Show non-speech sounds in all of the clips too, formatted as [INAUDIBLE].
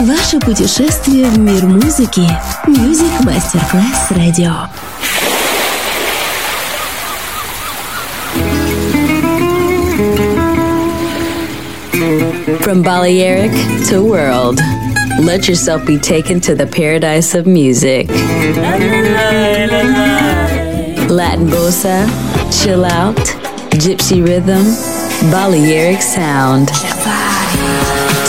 Ваше путешествие в мир музыки. Music Masterclass Radio. From Balearic to world, let yourself be taken to the paradise of music. Latin bossa, chill out, gypsy rhythm, Balearic sound,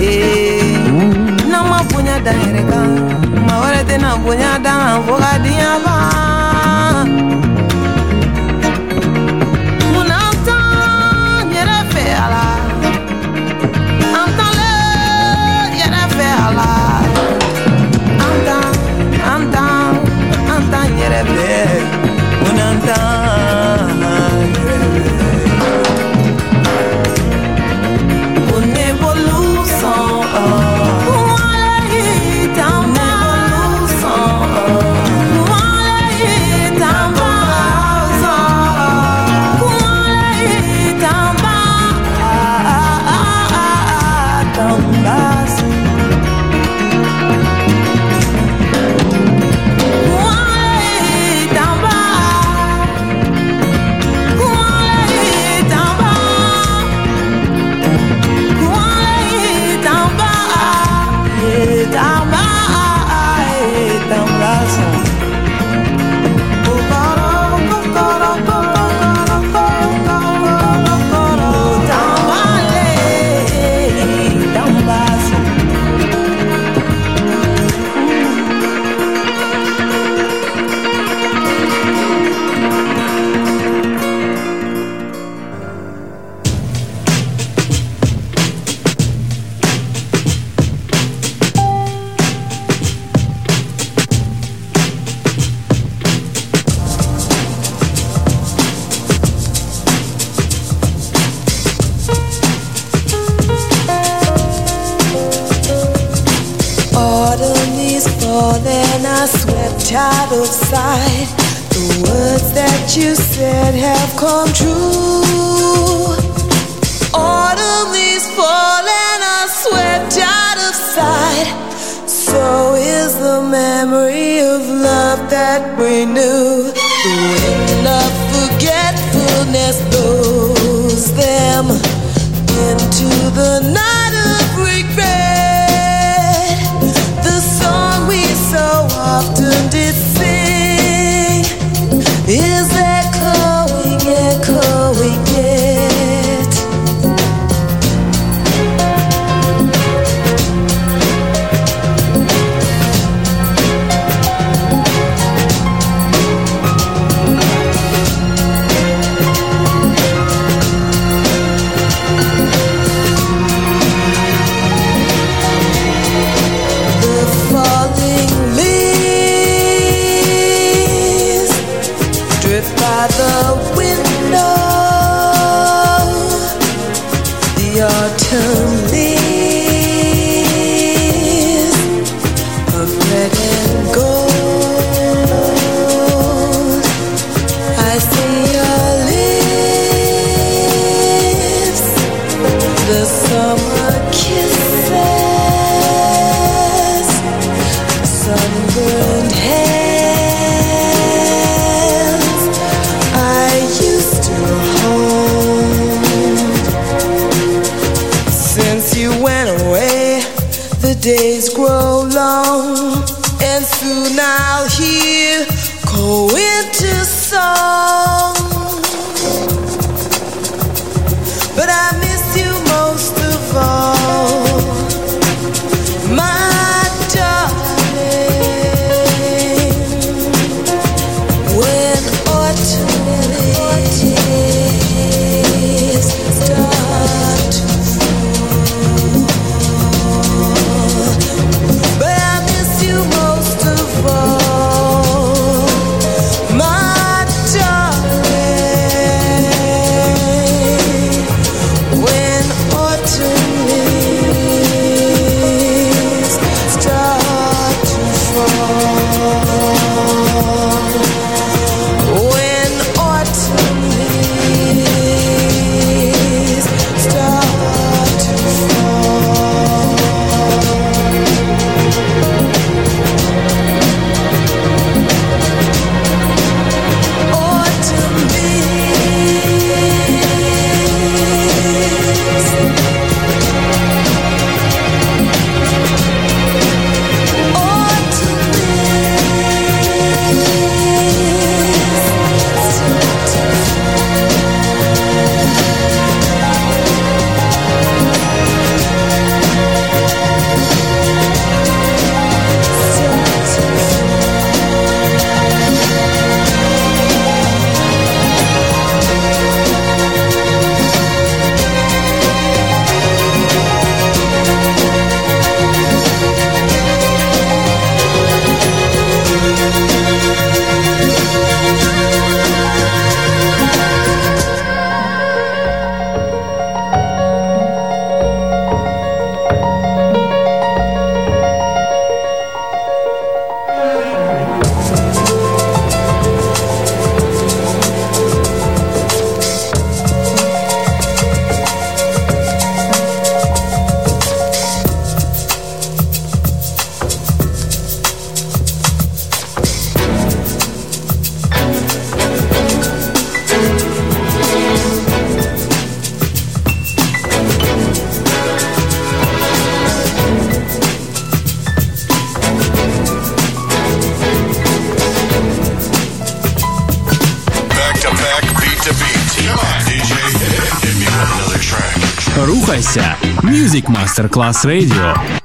Eh. n'an ma bonya dan yɛrɛ kan ma wɛrɛ tɛna bonya dan fo ka diɲɛ ban Masterclass Radio.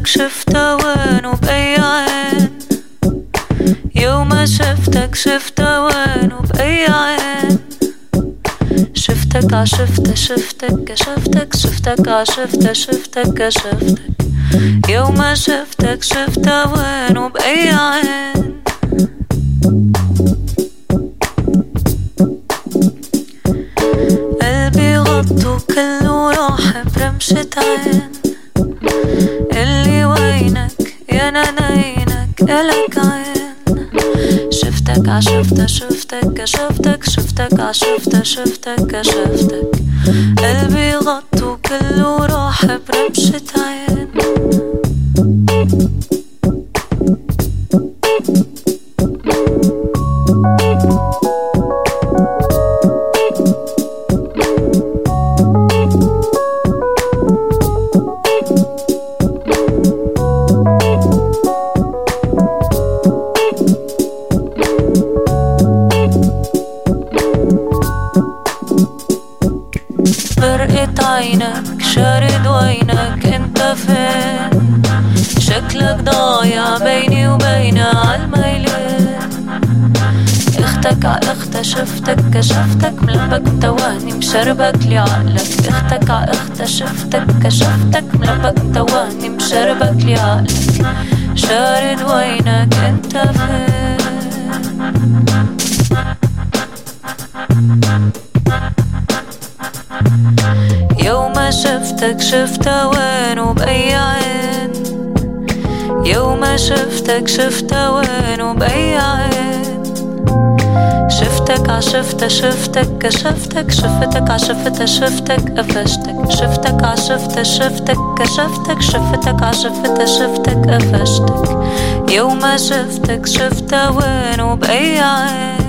عمرك شفت وين وبأي عين يوم ما شفتك شفت وين وبأي عين شفتك آه عشفت شفتك كشفتك شفتك عشفت شفتك. آه كشفتك يوم ما شفتك شفت وين وبأي عين szefte, szefte, geszefte شفتك شفتها وين وبأي عين يوم شفتك شفتها وين وبأي عين شفتك عشفتها شفتك كشفتك شفتك عشفتها شفتك قفشتك شفتك عشفتها شفتك كشفتك شفتك عشفتها شفتك قفشتك يوم شفتك شفتها وين وبأي عين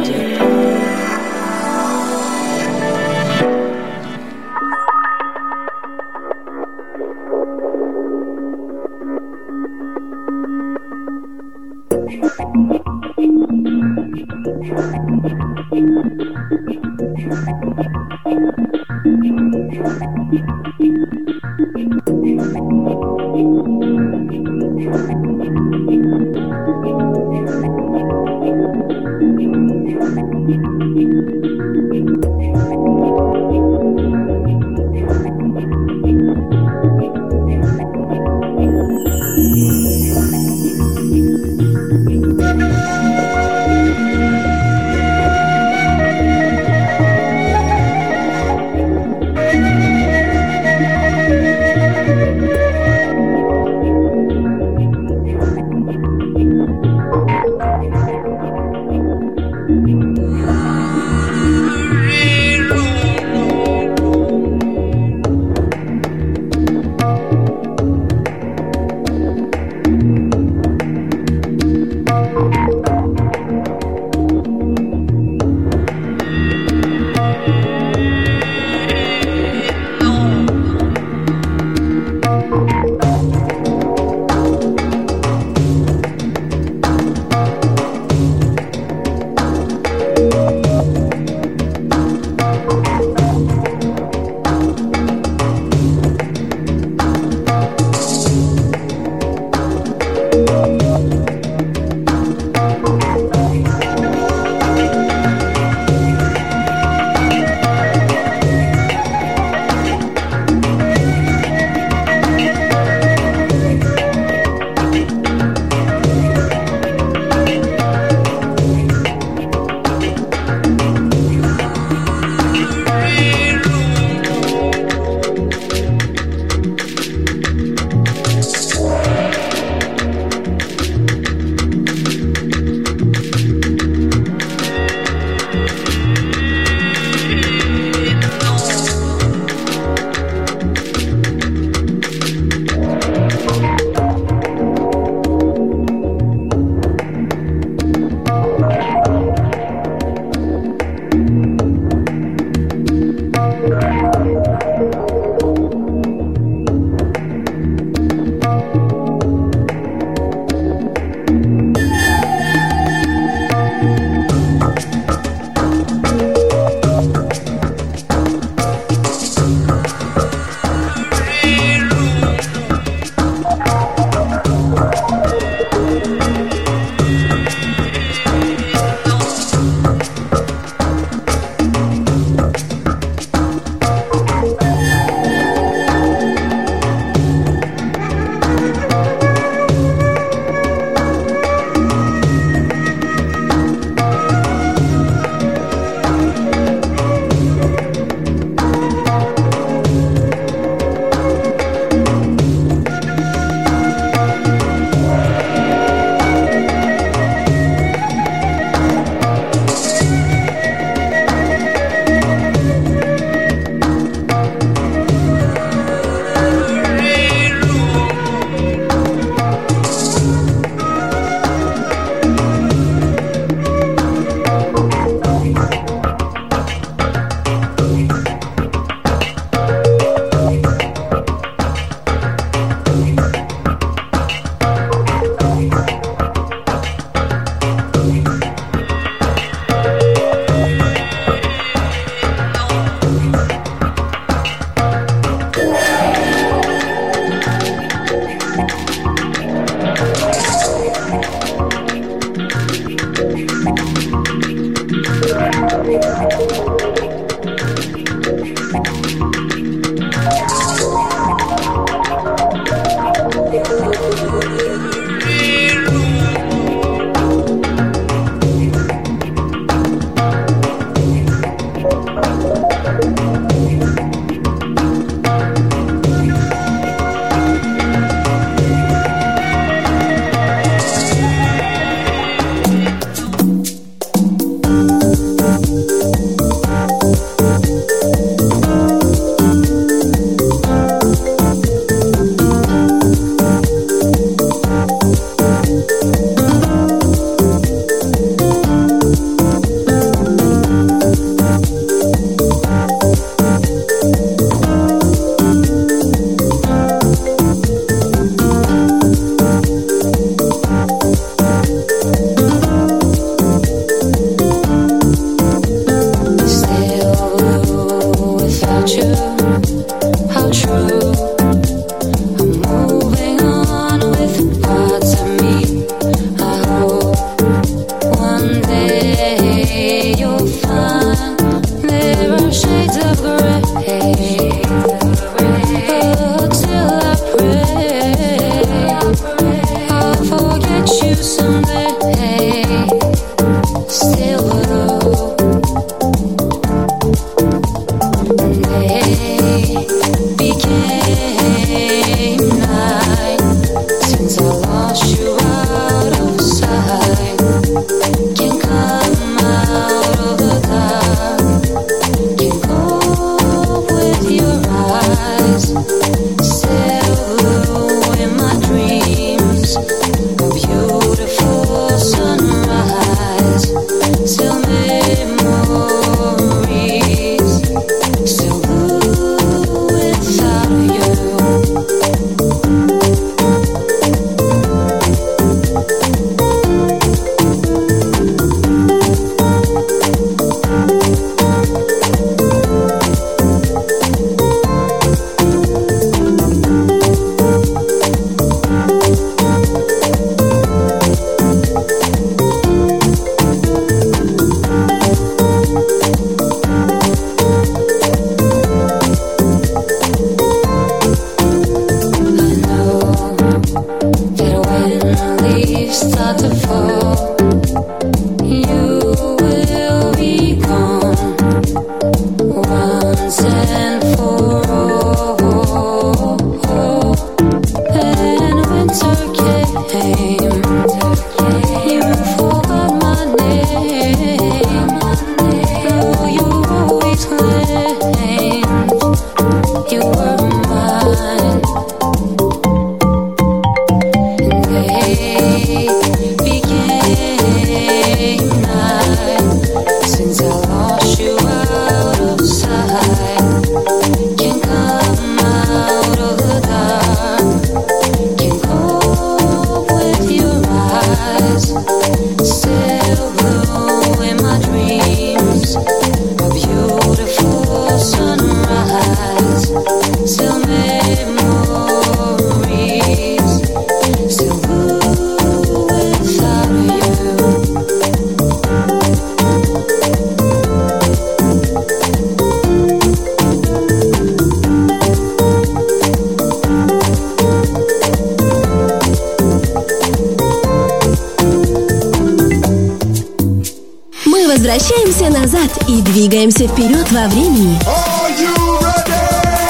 Вперед во времени.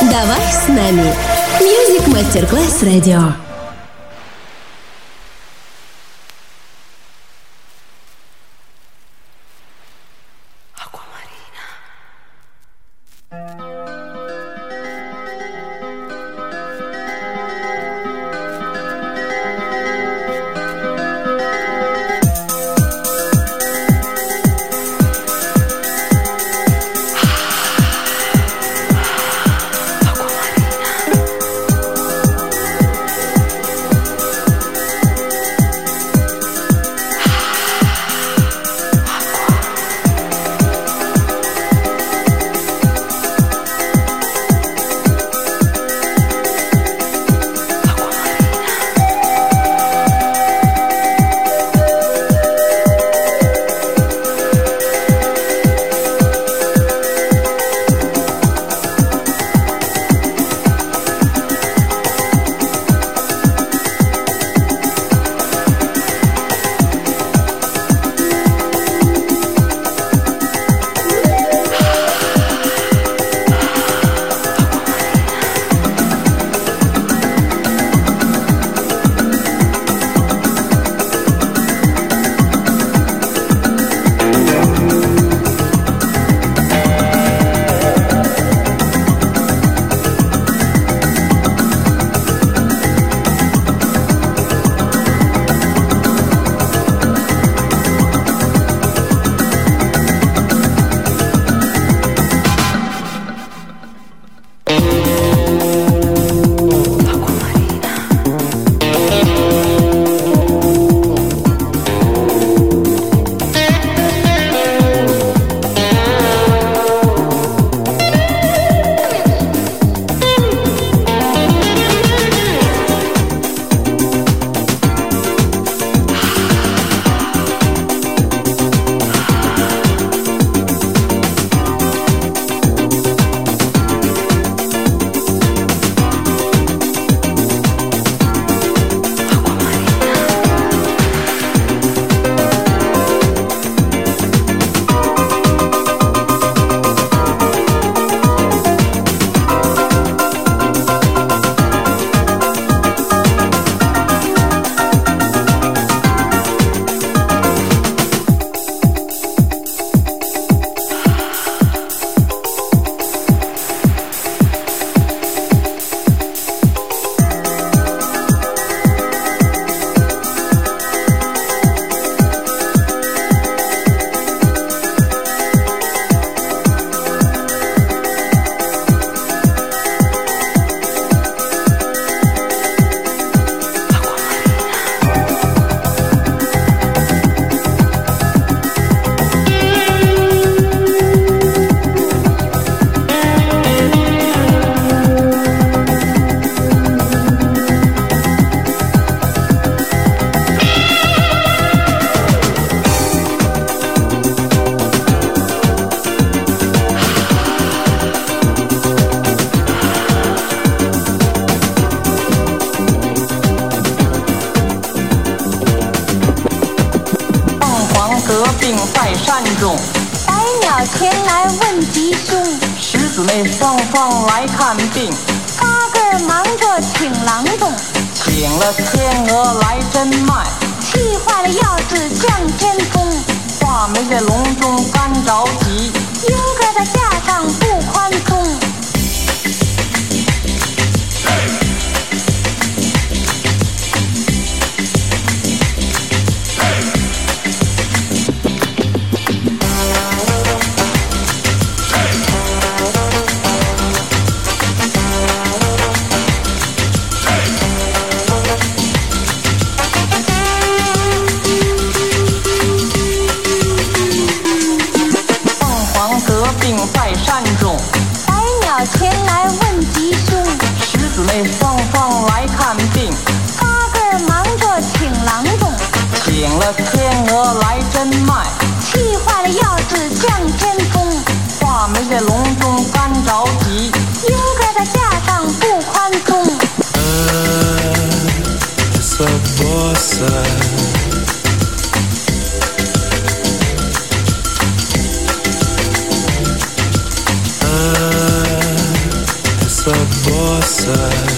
Давай с нами. Music Masterclass Radio. 拜姊妹双双来看病，八个忙着请郎中，请了天鹅来诊脉，气坏了药子降天风，话没在笼中干着急，莺歌在架上不 essa bossa.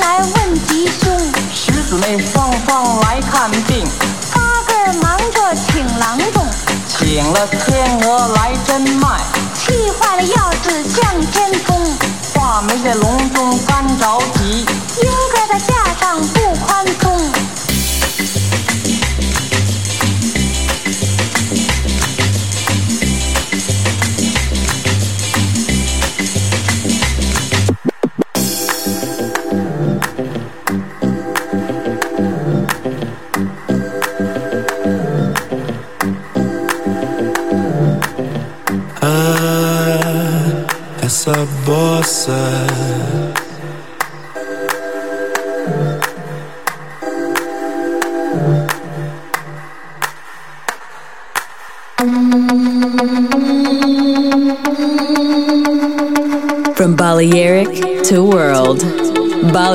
来问吉凶，十姊妹双双来看病，请了天鹅来真卖，气坏了要子向天宫，画眉在笼中干着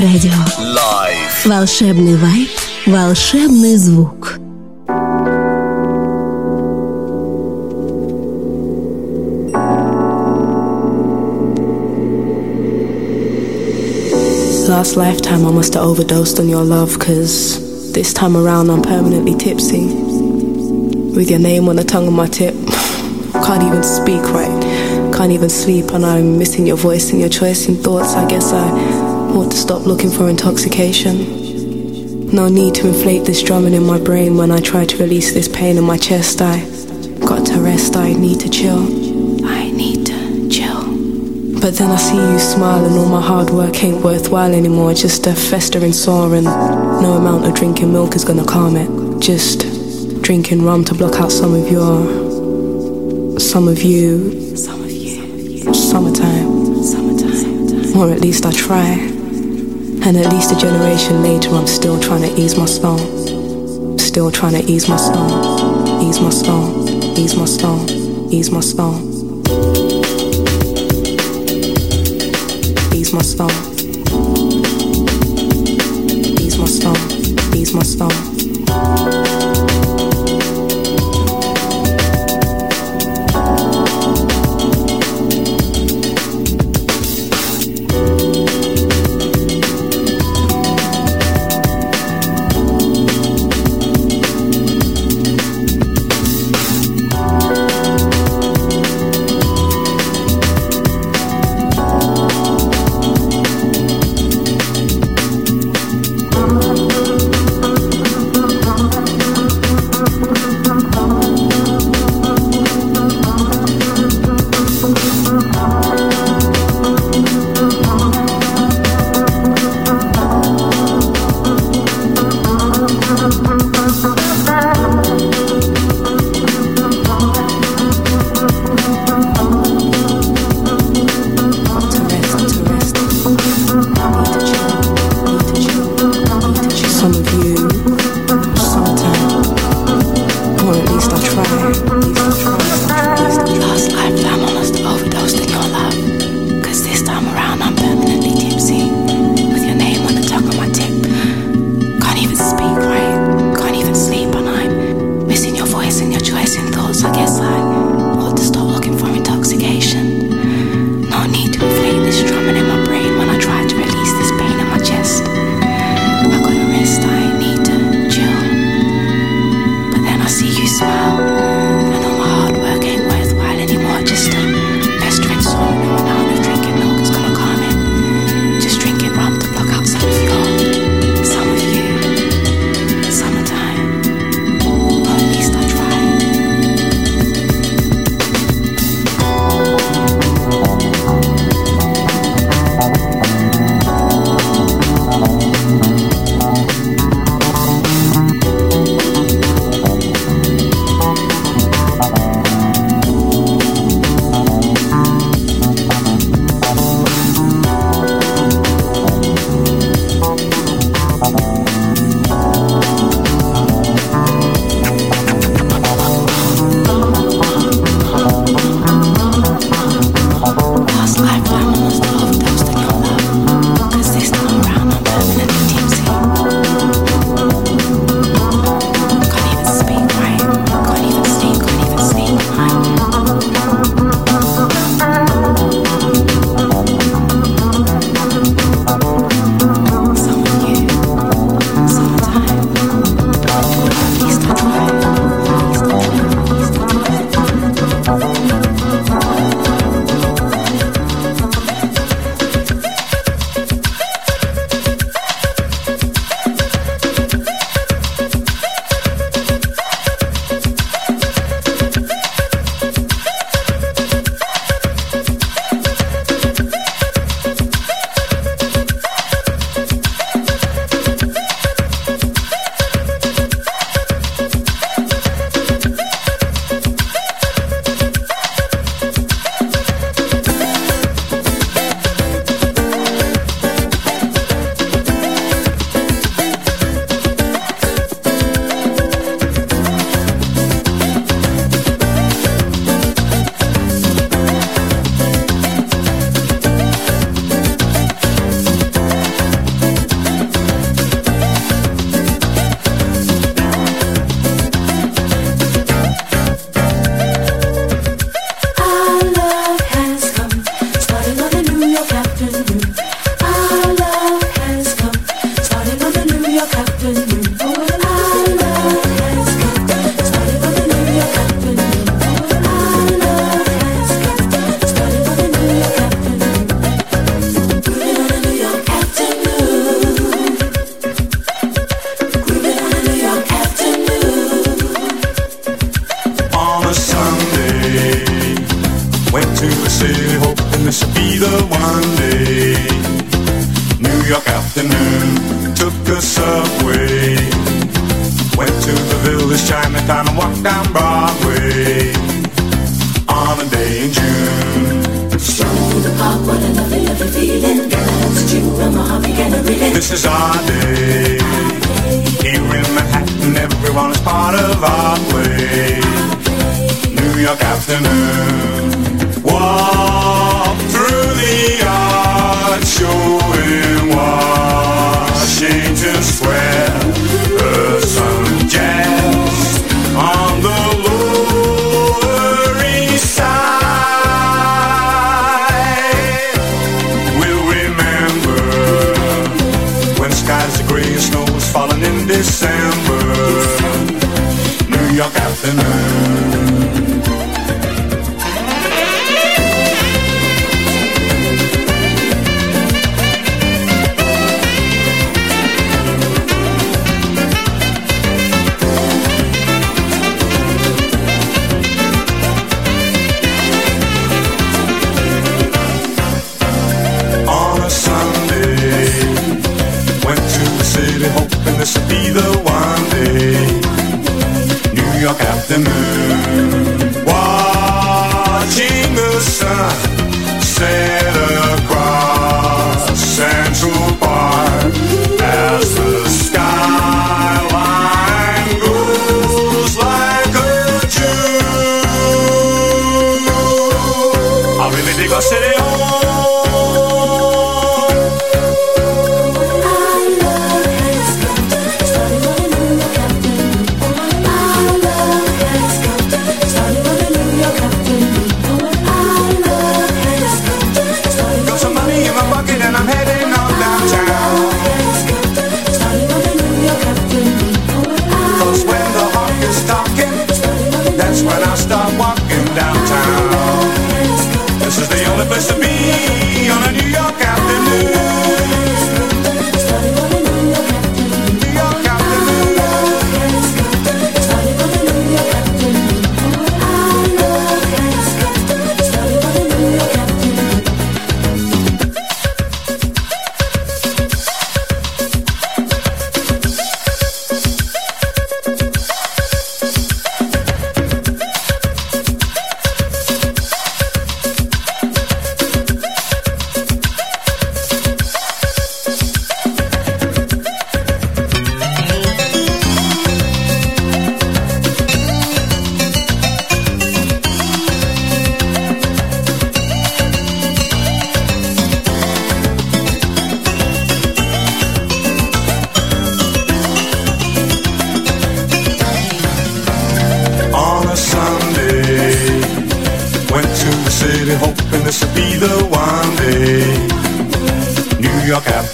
радио. Live. Волшебный вайб, волшебный звук. Last lifetime I must have overdosed on your love, cause this time around I'm permanently tipsy. With your name on the tongue of my tip. [SIGHS] Can't even speak right. Can't even sleep, and I'm missing your voice and your choice and thoughts. I guess I ought to stop looking for intoxication. No need to inflate this drumming in my brain when I try to release this pain in my chest. I got to rest, I need to chill. I need to chill. But then I see you smile, and all my hard work ain't worthwhile anymore. Just a festering sore, and no amount of drinking milk is gonna calm it. Just drinking rum to block out some of your, some of you, some of you, summertime, summertime, or at least I try. And at least a generation later, I'm still trying to ease my soul, still trying to ease my soul, ease my soul, ease my soul, ease my soul, ease my soul, ease my soul, ease my soul.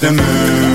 de muur.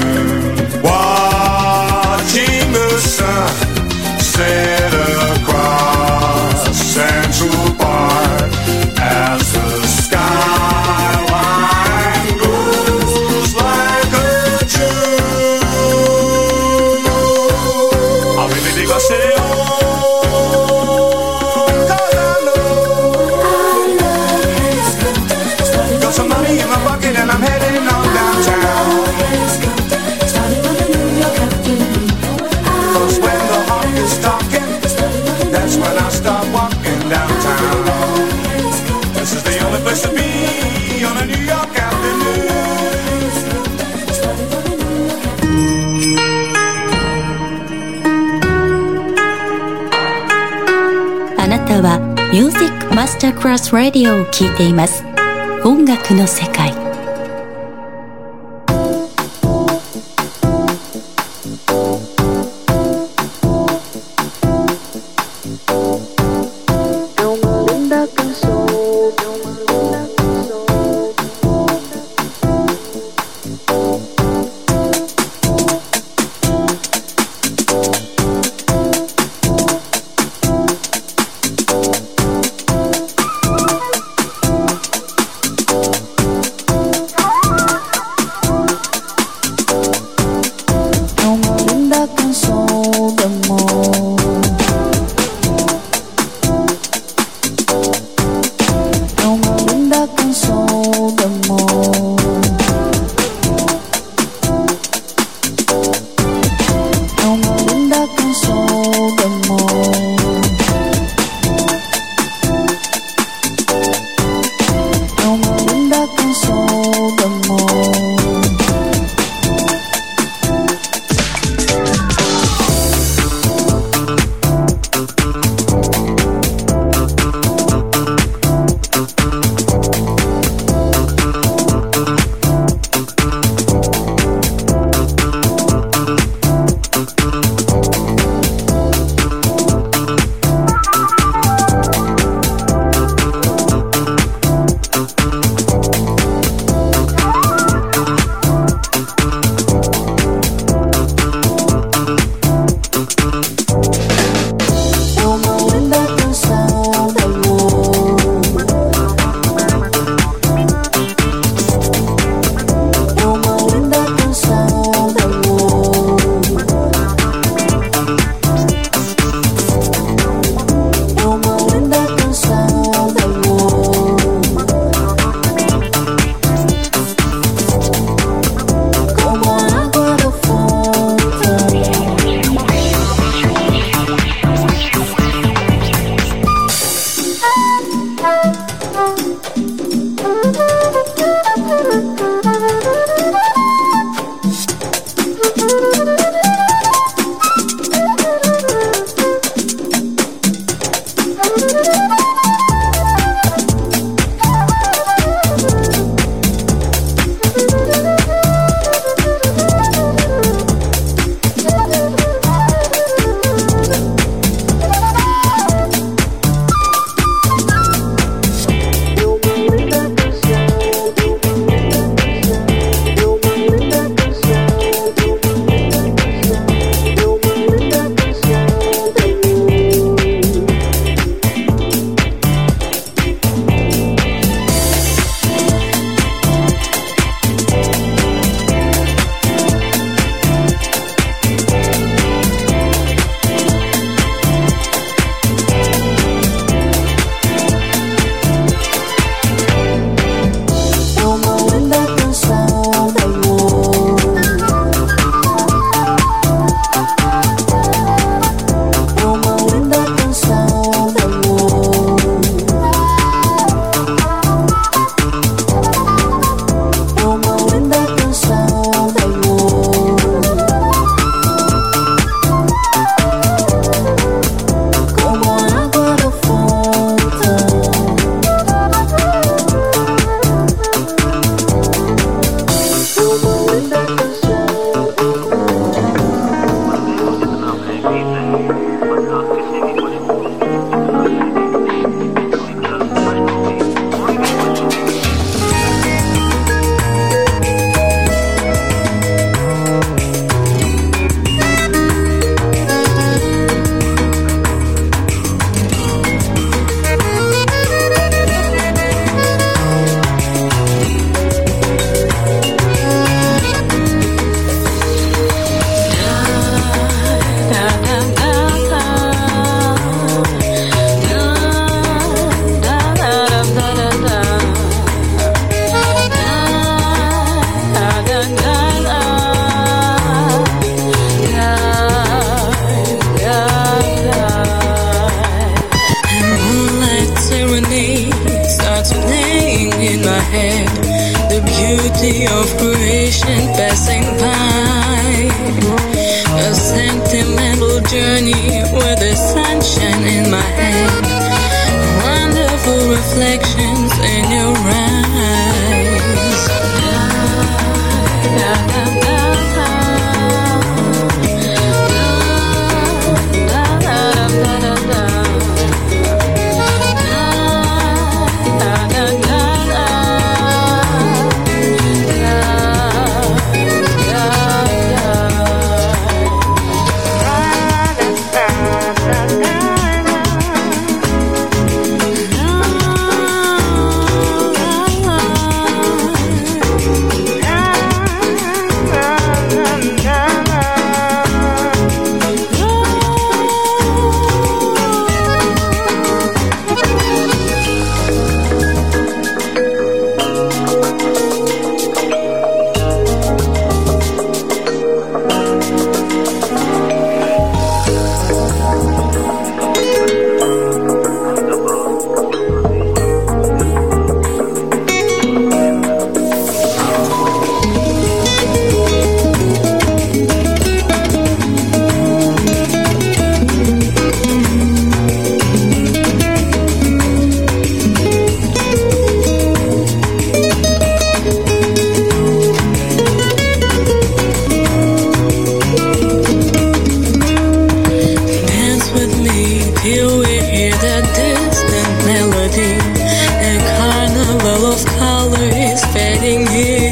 をいています。音楽の世界。Carnival of colors fading in.